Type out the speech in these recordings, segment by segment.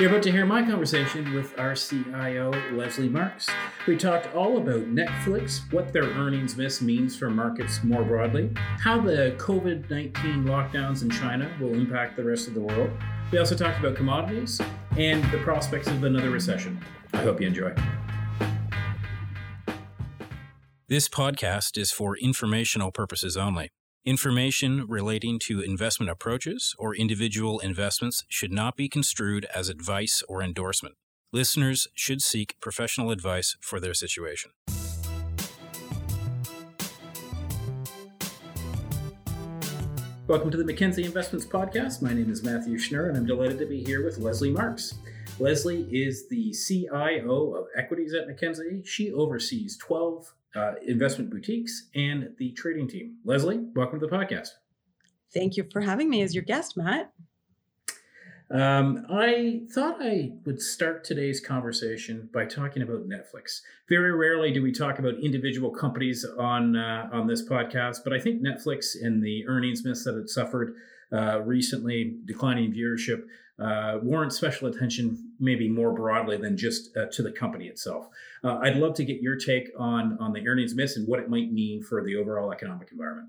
You're about to hear my conversation with our CIO, Lesley Marks. We talked all about Netflix, what their earnings miss means for markets more broadly, how the COVID 19 lockdowns in China will impact the rest of the world. We also talked about commodities and the prospects of another recession. I hope you enjoy. This podcast is for informational purposes only. Information relating to investment approaches or individual investments should not be construed as advice or endorsement. Listeners should seek professional advice for their situation. Welcome to the Mackenzie Investments Podcast. My name is Matthew Schnurr, and I'm delighted to be here with Lesley Marks. Lesley is the CIO of Equities at Mackenzie. She oversees 12 uh, investment boutiques, and the trading team. Lesley, welcome to the podcast. Thank you for having me as your guest, Matt. Um, I thought I would start today's conversation by talking about Netflix. Very rarely do we talk about individual companies on uh, on this podcast, but I think Netflix and the earnings miss that it suffered uh, recently, declining viewership, uh, warrant special attention maybe more broadly than just uh, to the company itself. Uh, I'd love to get your take on on the earnings miss and what it might mean for the overall economic environment.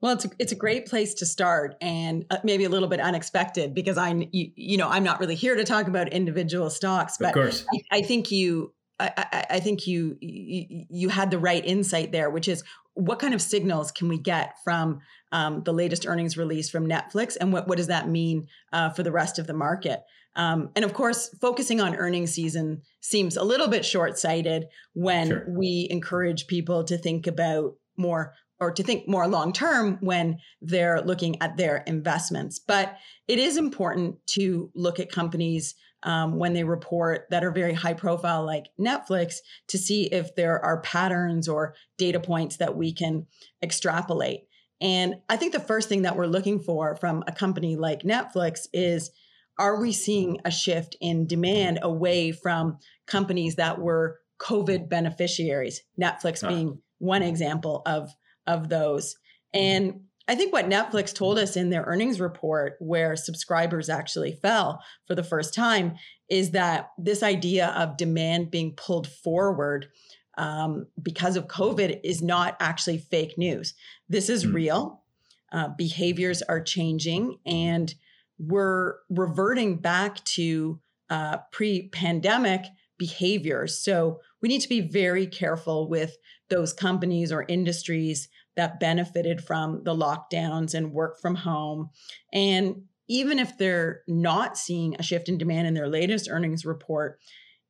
Well, it's a, it's a great place to start and uh, maybe a little bit unexpected because I you, you, know I'm not really here to talk about individual stocks, but I, I, think you I, I, think you, you you had the right insight there, which is what kind of signals can we get from um, the latest earnings release from Netflix, and what what does that mean uh, for the rest of the market? Um, and of course, focusing on earnings season seems a little bit short sighted when sure. we encourage people to think about more or to think more long term when they're looking at their investments. But it is important to look at companies um, when they report that are very high profile, like Netflix, to see if there are patterns or data points that we can extrapolate. And I think the first thing that we're looking for from a company like Netflix is are we seeing a shift in demand away from companies that were COVID beneficiaries, Netflix being one example of, of those. And I think what Netflix told us in their earnings report, where subscribers actually fell for the first time, is that this idea of demand being pulled forward um, because of COVID is not actually fake news. This is mm-hmm. real. Uh, behaviors are changing, and we're reverting back to uh, pre pandemic behaviors. So we need to be very careful with those companies or industries that benefited from the lockdowns and work from home. And even if they're not seeing a shift in demand in their latest earnings report,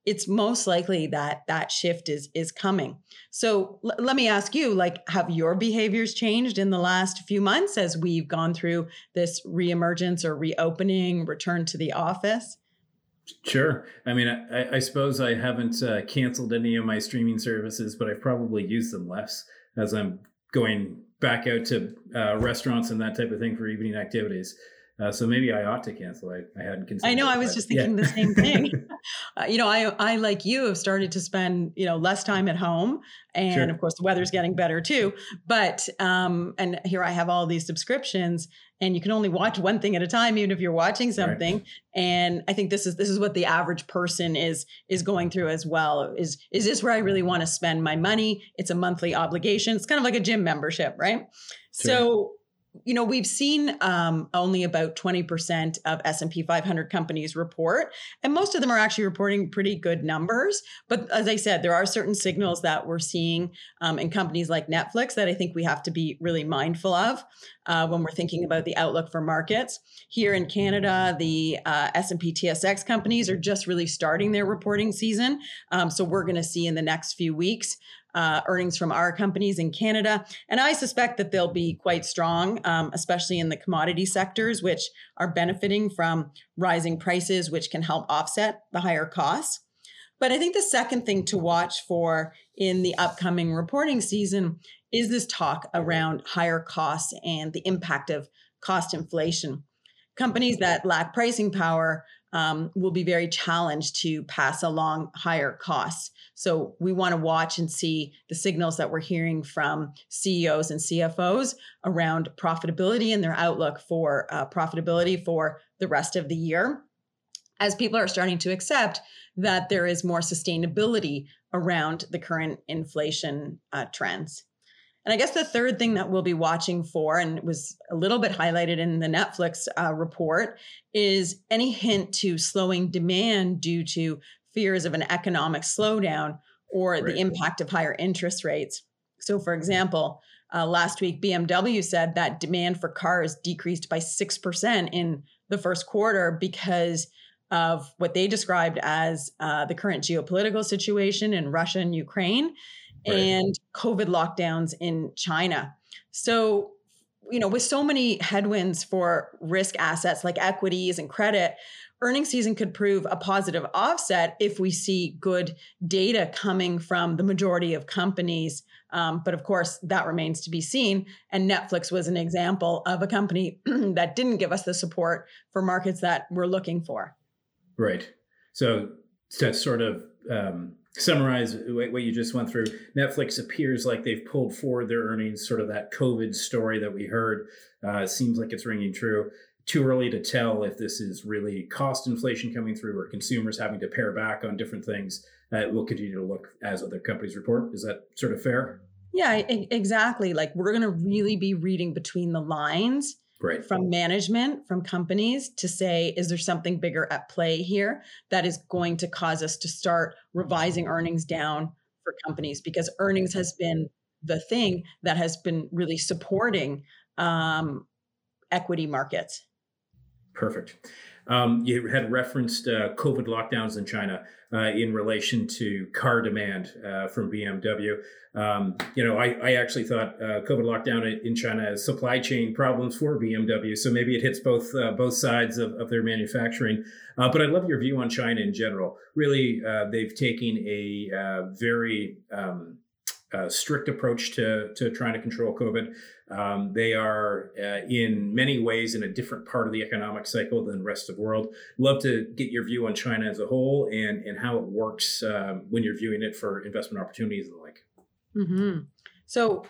it's most likely that that shift is is coming. So l- let me ask you like have your behaviors changed in the last few months as we've gone through this reemergence or reopening, return to the office? Sure. I mean, I, I suppose I haven't uh, canceled any of my streaming services, but I've probably used them less as I'm going back out to uh, restaurants and that type of thing for evening activities. Uh, so maybe I ought to cancel. I, I hadn't considered. I know. I was just thinking yeah. the same thing. uh, you know, I I like you have started to spend you know less time at home, and sure. of course the weather's getting better too. But um, and here I have all these subscriptions, and you can only watch one thing at a time, even if you're watching something. Right. And I think this is this is what the average person is is going through as well. Is is this where I really want to spend my money? It's a monthly obligation. It's kind of like a gym membership, right? Sure. So you know we've seen um, only about 20% of s&p 500 companies report and most of them are actually reporting pretty good numbers. But as i said there are certain signals that we're seeing um, in companies like netflix that i think we have to be really mindful of uh, when we're thinking about the outlook for markets. Here in canada the uh, s&p tsx companies are just really starting their reporting season um, so we're going to see in the next few weeks uh, earnings from our companies in Canada. And I suspect that they'll be quite strong, um, especially in the commodity sectors, which are benefiting from rising prices, which can help offset the higher costs. But I think the second thing to watch for in the upcoming reporting season is this talk around higher costs and the impact of cost inflation. Companies that lack pricing power um, will be very challenged to pass along higher costs. So we want to watch and see the signals that we're hearing from CEOs and CFOs around profitability and their outlook for uh, profitability for the rest of the year. as people are starting to accept that there is more sustainability around the current inflation uh, trends. And I guess the third thing that we'll be watching for, and was a little bit highlighted in the Netflix uh, report, is any hint to slowing demand due to fears of an economic slowdown or right. the impact of higher interest rates. So, for example, uh, last week, BMW said that demand for cars decreased by 6% in the first quarter because of what they described as uh, the current geopolitical situation in Russia and Ukraine right. and COVID lockdowns in China. So, you know, with so many headwinds for risk assets like equities and credit, earnings season could prove a positive offset if we see good data coming from the majority of companies. Um, but of course, that remains to be seen. And Netflix was an example of a company that didn't give us the support for markets that we're looking for. Right. So to sort of um, summarize what you just went through, Netflix appears like they've pulled forward their earnings, sort of that COVID story that we heard. Uh, seems like it's ringing true. Too early to tell if this is really cost inflation coming through or consumers having to pare back on different things. Uh, we'll continue to look as other companies report. Is that sort of fair? Yeah, exactly. Like we're going to really be reading between the lines right. from management, from companies to say, is there something bigger at play here that is going to cause us to start revising earnings down for companies? Because earnings has been the thing that has been really supporting um, equity markets. Perfect. Um, you had referenced uh, COVID lockdowns in China uh, in relation to car demand uh, from BMW. Um, you know, I, I actually thought uh, COVID lockdown in China has supply chain problems for BMW, so maybe it hits both uh, both sides of, of their manufacturing. But I love your view on China in general. Really, they've taken a very um, strict approach to to trying to control COVID. Um, they are uh, in many ways in a different part of the economic cycle than the rest of the world. Love to get your view on China as a whole and, and how it works um, when you're viewing it for investment opportunities and the like. Mm-hmm. So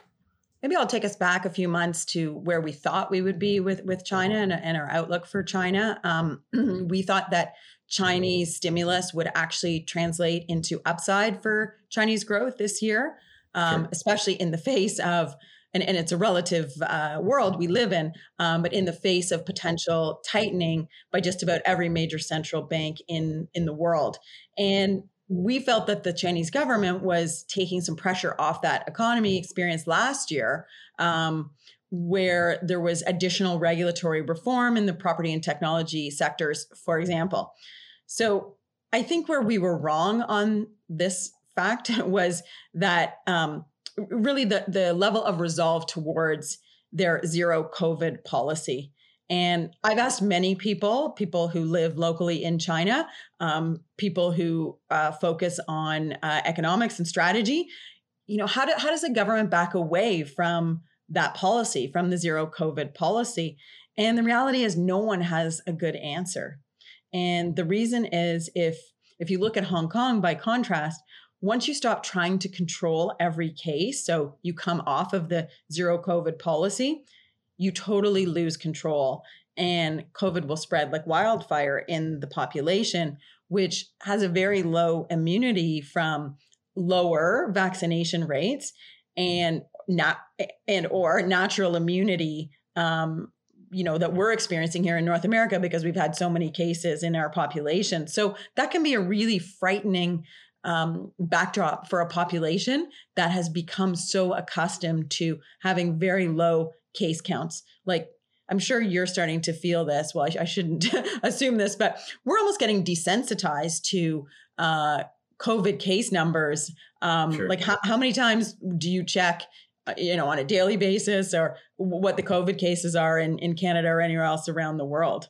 maybe I'll take us back a few months to where we thought we would be with, with China and, and our outlook for China. Um, we thought that Chinese stimulus would actually translate into upside for Chinese growth this year, um, sure. especially in the face of and, and it's a relative uh, world we live in, um, but in the face of potential tightening by just about every major central bank in, in the world. And we felt that the Chinese government was taking some pressure off that economy experience last year. Um, where there was additional regulatory reform in the property and technology sectors, for example. So I think where we were wrong on this fact was that um, really the the level of resolve towards their zero COVID policy. And I've asked many people, people who live locally in China, um, people who uh, focus on uh, economics and strategy, you know, how, do, how does the government back away from that policy, from the zero COVID policy? And the reality is, no one has a good answer. And the reason is if if you look at Hong Kong by contrast, once you stop trying to control every case, so you come off of the zero COVID policy, you totally lose control and COVID will spread like wildfire in the population, which has a very low immunity from lower vaccination rates and not and or natural immunity um, you know that we're experiencing here in North America because we've had so many cases in our population. So that can be a really frightening um, backdrop for a population that has become so accustomed to having very low case counts. Like, I'm sure you're starting to feel this. Well, I, I shouldn't assume this, but we're almost getting desensitized to uh, COVID case numbers. Um, sure. Like, how, how many times do you check? Uh, you know, on a daily basis, or what the COVID cases are in, in Canada or anywhere else around the world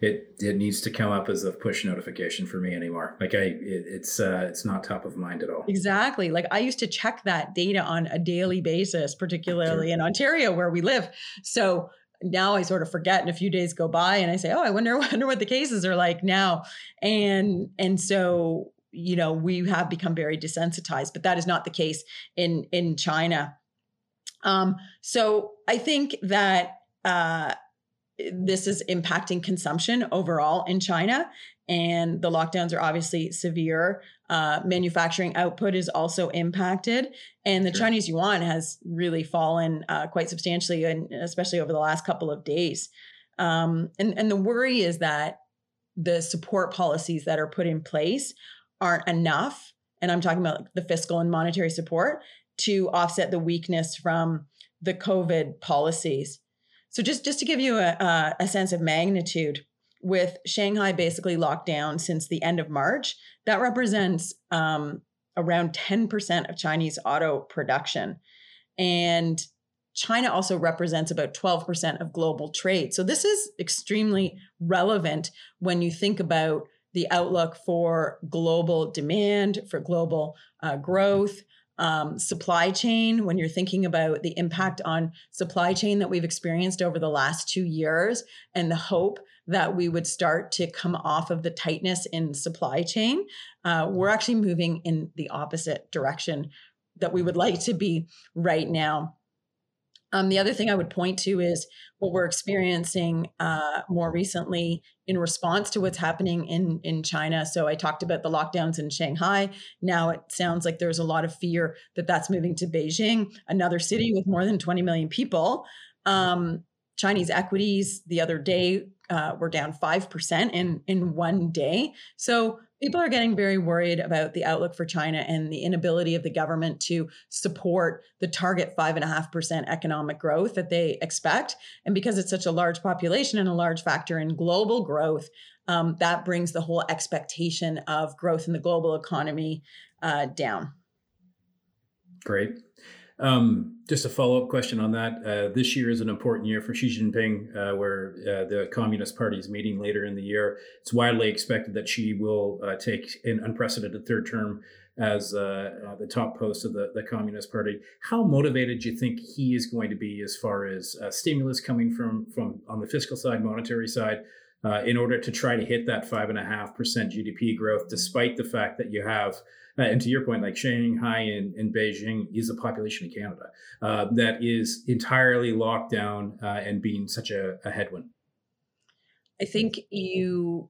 it it needs to come up as a push notification for me anymore. Like I, it, it's uh, it's not top of mind at all. Exactly. Like I used to check that data on a daily basis, particularly sure. in Ontario where we live. So now I sort of forget, and a few days go by, and I say, "Oh, I wonder, wonder what the cases are like now," and and so you know we have become very desensitized, but that is not the case in in China. Um, so I think that. Uh, this is impacting consumption overall in China. And the lockdowns are obviously severe. Uh, manufacturing output is also impacted. And the sure. Chinese yuan has really fallen uh, quite substantially, and especially over the last couple of days. Um, and, and the worry is that the support policies that are put in place aren't enough. And I'm talking about the fiscal and monetary support to offset the weakness from the COVID policies. So just just to give you a, a sense of magnitude, with Shanghai basically locked down since the end of March, that represents um, around 10% of Chinese auto production. And China also represents about 12% of global trade. So this is extremely relevant when you think about the outlook for global demand, for global uh, growth, um, supply chain, when you're thinking about the impact on supply chain that we've experienced over the last two years and the hope that we would start to come off of the tightness in supply chain, uh, we're actually moving in the opposite direction that we would like to be right now. Um, the other thing I would point to is what we're experiencing uh, more recently in response to what's happening in in China. So I talked about the lockdowns in Shanghai. Now it sounds like there's a lot of fear that that's moving to Beijing, another city with more than 20 million people. Um, Chinese equities the other day uh, were down five percent in in one day. So people are getting very worried about the outlook for China and the inability of the government to support the target five and a half percent economic growth that they expect. And because it's such a large population and a large factor in global growth, um, that brings the whole expectation of growth in the global economy uh, down. Great. Um, just a follow up question on that. Uh, this year is an important year for Xi Jinping, uh, where uh, the Communist Party is meeting later in the year. It's widely expected that Xi will uh, take an unprecedented third term as uh, uh, the top post of the, the Communist Party. How motivated do you think he is going to be as far as stimulus coming from, from on the fiscal side, monetary side, in order to try to hit that five and a half percent GDP growth, despite the fact that you have uh, and to your point, like Shanghai and, and Beijing is a population of Canada uh, that is entirely locked down uh, and being such a, a headwind. I think you,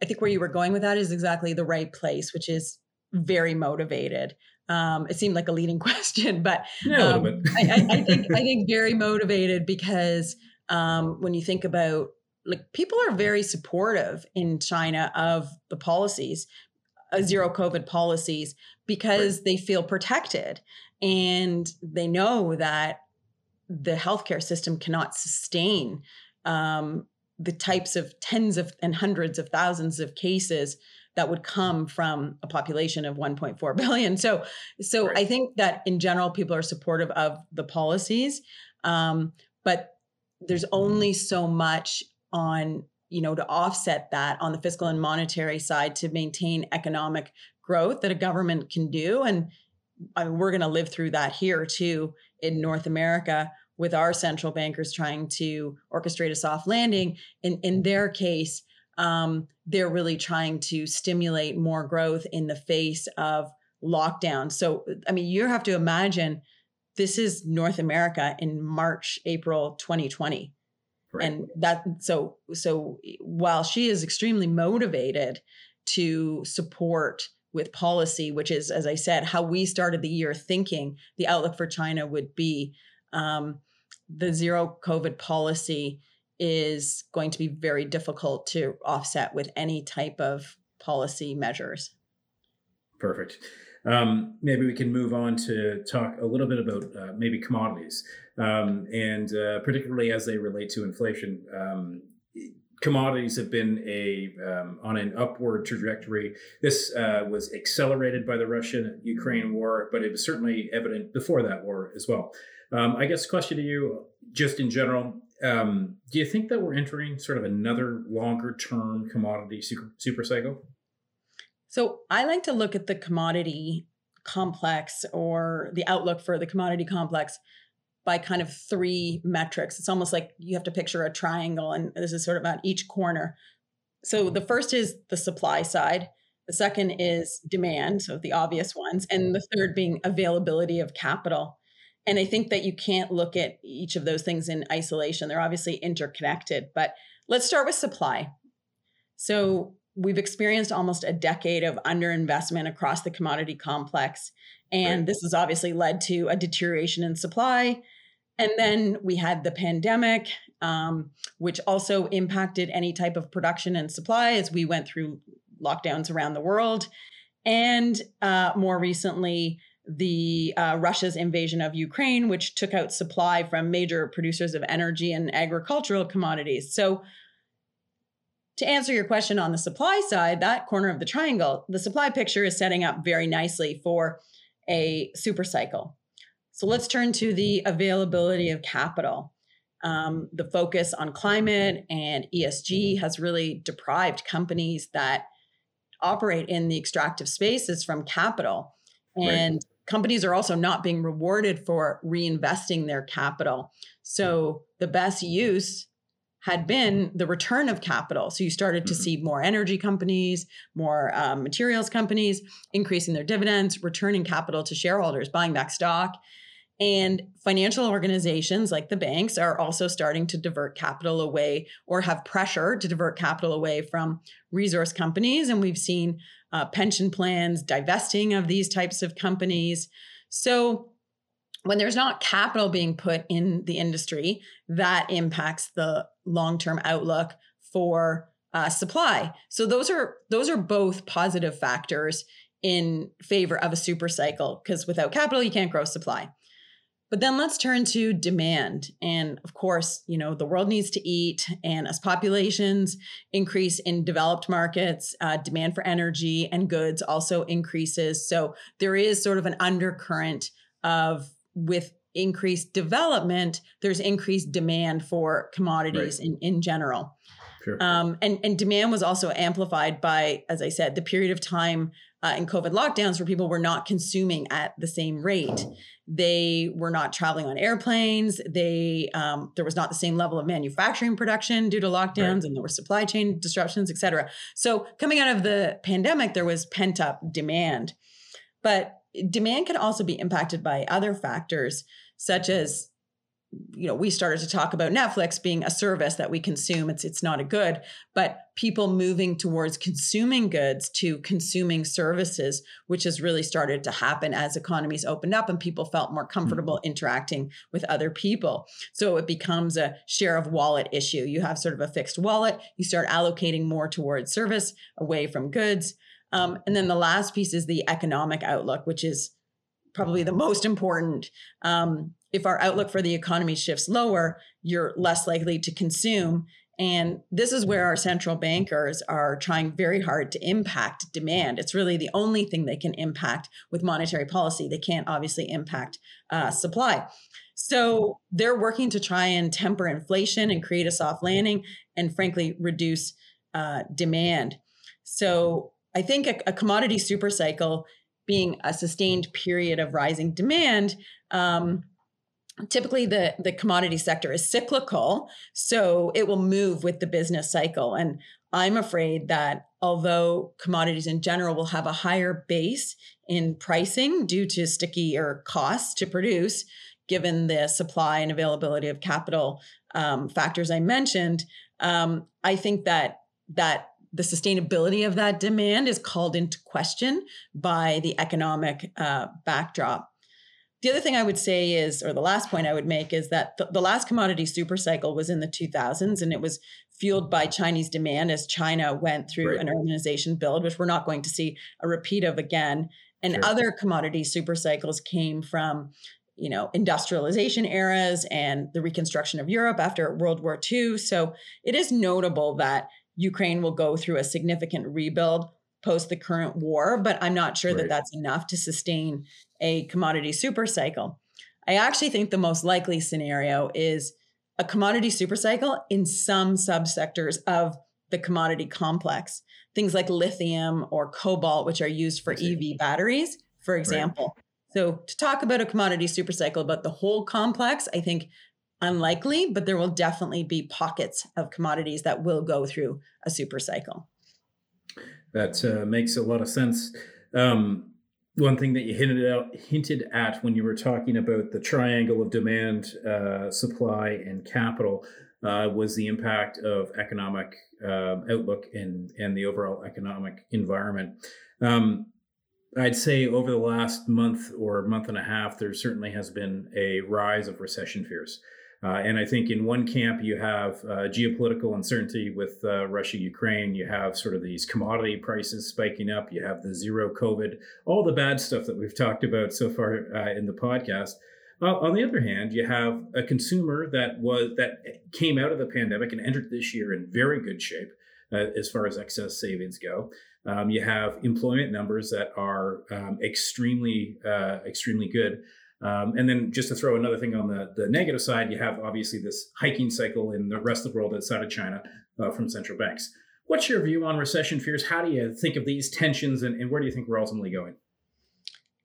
I think where you were going with that is exactly the right place, which is very motivated. Um, it seemed like a leading question, but yeah, um, I, I, I, think I think very motivated because um, when you think about like people are very supportive in China of the policies zero COVID policies because right. they feel protected and they know that the healthcare system cannot sustain um, the types of tens of and hundreds of thousands of cases that would come from a population of 1.4 billion. So, so right. I think that in general, people are supportive of the policies, um, but there's only so much on you know, to offset that on the fiscal and monetary side to maintain economic growth that a government can do. And I mean, we're going to live through that here too in North America with our central bankers trying to orchestrate a soft landing. In in their case, um, they're really trying to stimulate more growth in the face of lockdown. So, I mean, you have to imagine this is North America in March, April 2020. Right. And that so so while Xi is extremely motivated to support with policy, which is, as I said, how we started the year thinking the outlook for China would be. Um, the zero COVID policy is going to be very difficult to offset with any type of policy measures. Perfect. Um, maybe we can move on to talk a little bit about uh, maybe commodities, um, and uh, particularly as they relate to inflation. Um, commodities have been a um, on an upward trajectory. This uh, was accelerated by the Russian-Ukraine war, but it was certainly evident before that war as well. Um, I guess question to you, just in general, um, do you think that we're entering sort of another longer-term commodity super, super cycle? So I like to look at the commodity complex or the outlook for the commodity complex by kind of three metrics. It's almost like you have to picture a triangle, and this is sort of on each corner. So the first is the supply side. The second is demand, so the obvious ones, and the third being availability of capital. and I think that you can't look at each of those things in isolation. They're obviously interconnected. But let's start with supply. So we've experienced almost a decade of underinvestment across the commodity complex. And right. this has obviously led to a deterioration in supply. And then we had the pandemic, um, which also impacted any type of production and supply as we went through lockdowns around the world. And uh, more recently, the uh, Russia's invasion of Ukraine, which took out supply from major producers of energy and agricultural commodities. So, to answer your question on the supply side, that corner of the triangle, the supply picture is setting up very nicely for a super cycle. So let's turn to the availability of capital. Um, the focus on climate and ESG has really deprived companies that operate in the extractive spaces from capital. And right companies are also not being rewarded for reinvesting their capital. So the best use had been the return of capital. So you started to mm-hmm. see more energy companies, more um, materials companies increasing their dividends, returning capital to shareholders, buying back stock. And financial organizations like the banks are also starting to divert capital away or have pressure to divert capital away from resource companies. And we've seen uh, pension plans divesting of these types of companies. So when there's not capital being put in the industry, that impacts the long-term outlook for uh, supply. So those are those are both positive factors in favor of a super cycle because without capital you can't grow supply. But then let's turn to demand. And of course, you know, the world needs to eat. And as populations increase in developed markets, uh, demand for energy and goods also increases. So there is sort of an undercurrent of with increased development, there's increased demand for commodities right. in, in general. Sure. Um, and, and demand was also amplified by, as I said, the period of time uh, in COVID lockdowns where people were not consuming at the same rate. They were not traveling on airplanes. They um, there was not the same level of manufacturing production due to lockdowns, right. and there were supply chain disruptions, et cetera. So coming out of the pandemic, there was pent up demand, but demand can also be impacted by other factors such as you know we started to talk about netflix being a service that we consume. It's it's not a good but people moving towards consuming goods to consuming services which has really started to happen as economies opened up and people felt more comfortable mm-hmm. interacting with other people. So it becomes a share of wallet issue. You have sort of a fixed wallet. You start allocating more towards service away from goods um, and then the last piece is the economic outlook which is probably the most important um, if our outlook for the economy shifts lower, you're less likely to consume. And this is where our central bankers are trying very hard to impact demand. It's really the only thing they can impact with monetary policy. They can't obviously impact uh, supply. So they're working to try and temper inflation and create a soft landing and, frankly, reduce uh, demand. So I think a, a commodity super cycle being a sustained period of rising demand um, typically the the commodity sector is cyclical so it will move with the business cycle. And i'm afraid that although commodities in general will have a higher base in pricing due to stickier costs to produce given the supply and availability of capital um, factors i mentioned um, i think that that the sustainability of that demand is called into question by the economic uh, backdrop the other thing I would say is, or the last point I would make is that the, the last commodity super cycle was in the 2000s and it was fueled by Chinese demand as China went through right. an urbanization build, which we're not going to see a repeat of again. And sure. other commodity super cycles came from, you know, industrialization eras and the reconstruction of Europe after World War II. So it is notable that Ukraine will go through a significant rebuild post the current war, but I'm not sure right. that that's enough to sustain a commodity super cycle. I actually think the most likely scenario is a commodity super cycle in some subsectors of the commodity complex. Things like lithium or cobalt, which are used for EV batteries, for example. Right. So, to talk about a commodity super cycle about the whole complex, I think unlikely, but there will definitely be pockets of commodities that will go through a super cycle. That uh, makes a lot of sense. Um, one thing that you hinted out hinted at when you were talking about the triangle of demand, uh, supply, and capital uh, was the impact of economic uh, outlook and and the overall economic environment. Um, I'd say over the last month or month and a half, there certainly has been a rise of recession fears. Uh, and I think in one camp, you have uh, geopolitical uncertainty with uh, Russia, Ukraine. You have sort of these commodity prices spiking up. You have the zero COVID, all the bad stuff that we've talked about so far uh, in the podcast. on the other hand, you have a consumer that was that came out of the pandemic and entered this year in very good shape uh, as far as excess savings go. Um, you have employment numbers that are um, extremely uh, extremely good. Um, and then just to throw another thing on the, the negative side, you have obviously this hiking cycle in the rest of the world outside of China uh, from central banks. What's your view on recession fears? How do you think of these tensions and, and where do you think we're ultimately going?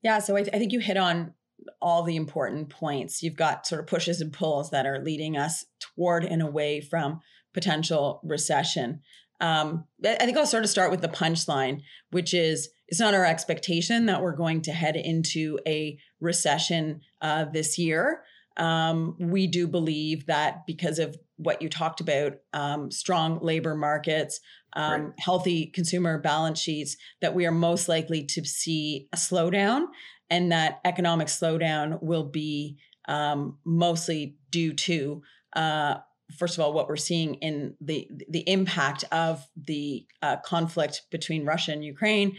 Yeah, so I, th- I think you hit on all the important points. You've got sort of pushes and pulls that are leading us toward and away from potential recession. Um, I think I'll sort of start with the punchline, which is it's not our expectation that we're going to head into a recession uh, this year. Um, we do believe that because of what you talked about, um, strong labor markets, um, right. healthy consumer balance sheets, that we are most likely to see a slowdown, and that economic slowdown will be um, mostly due to uh, first of all what we're seeing in the the impact of the uh, conflict between Russia and Ukraine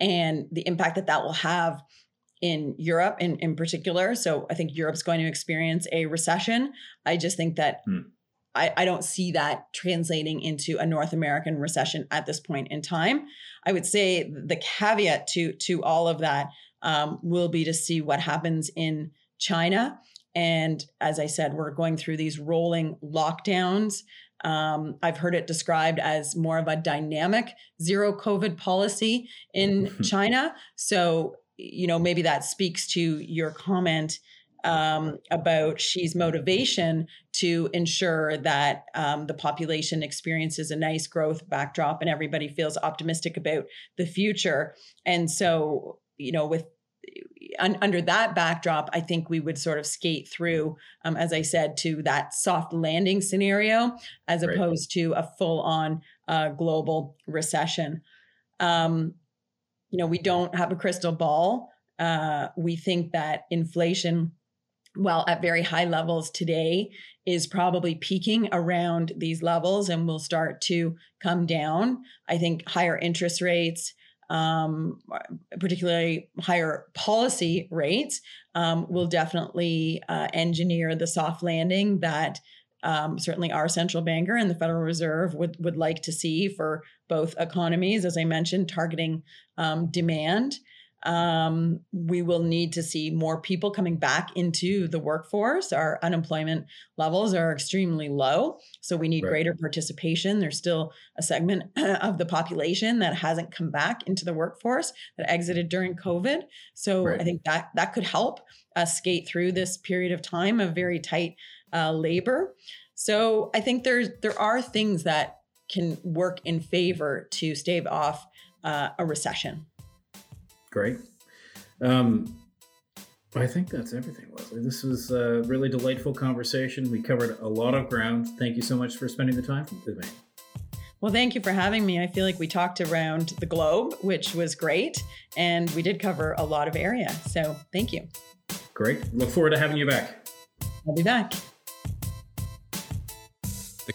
and the impact that that will have in Europe in, in particular. So I think Europe's going to experience a recession. I just think that hmm. I, I don't see that translating into a North American recession at this point in time. I would say the caveat to to all of that um, will be to see what happens in China. And as I said, we're going through these rolling lockdowns. Um, I've heard it described as more of a dynamic zero COVID policy in China. So, you know, maybe that speaks to your comment um, about Xi's motivation to ensure that um, the population experiences a nice growth backdrop and everybody feels optimistic about the future. And so, you know, with un, under that backdrop, I think we would sort of skate through, um, as I said, to that soft landing scenario as right. opposed to a full on uh, global recession. Um, you know, we don't have a crystal ball. Uh, we think that inflation, while at very high levels today, is probably peaking around these levels and will start to come down. I think higher interest rates, um, particularly higher policy rates, um, will definitely uh, engineer the soft landing that um, certainly our central banker and the Federal Reserve would would like to see for both economies, as I mentioned, targeting um, demand um, we will need to see more people coming back into the workforce. Our unemployment levels are extremely low. So we need right. greater participation. There's still a segment of the population that hasn't come back into the workforce that exited during COVID. So right. I think that that could help us skate through this period of time of very tight uh, labor. So I think there's there are things that can work in favor to stave off uh, a recession. Great. Um, I think that's everything, Lesley. This was a really delightful conversation. We covered a lot of ground. Thank you so much for spending the time with me. Well, thank you for having me. I feel like we talked around the globe, which was great, and we did cover a lot of area. So thank you. Great. Look forward to having you back. I'll be back.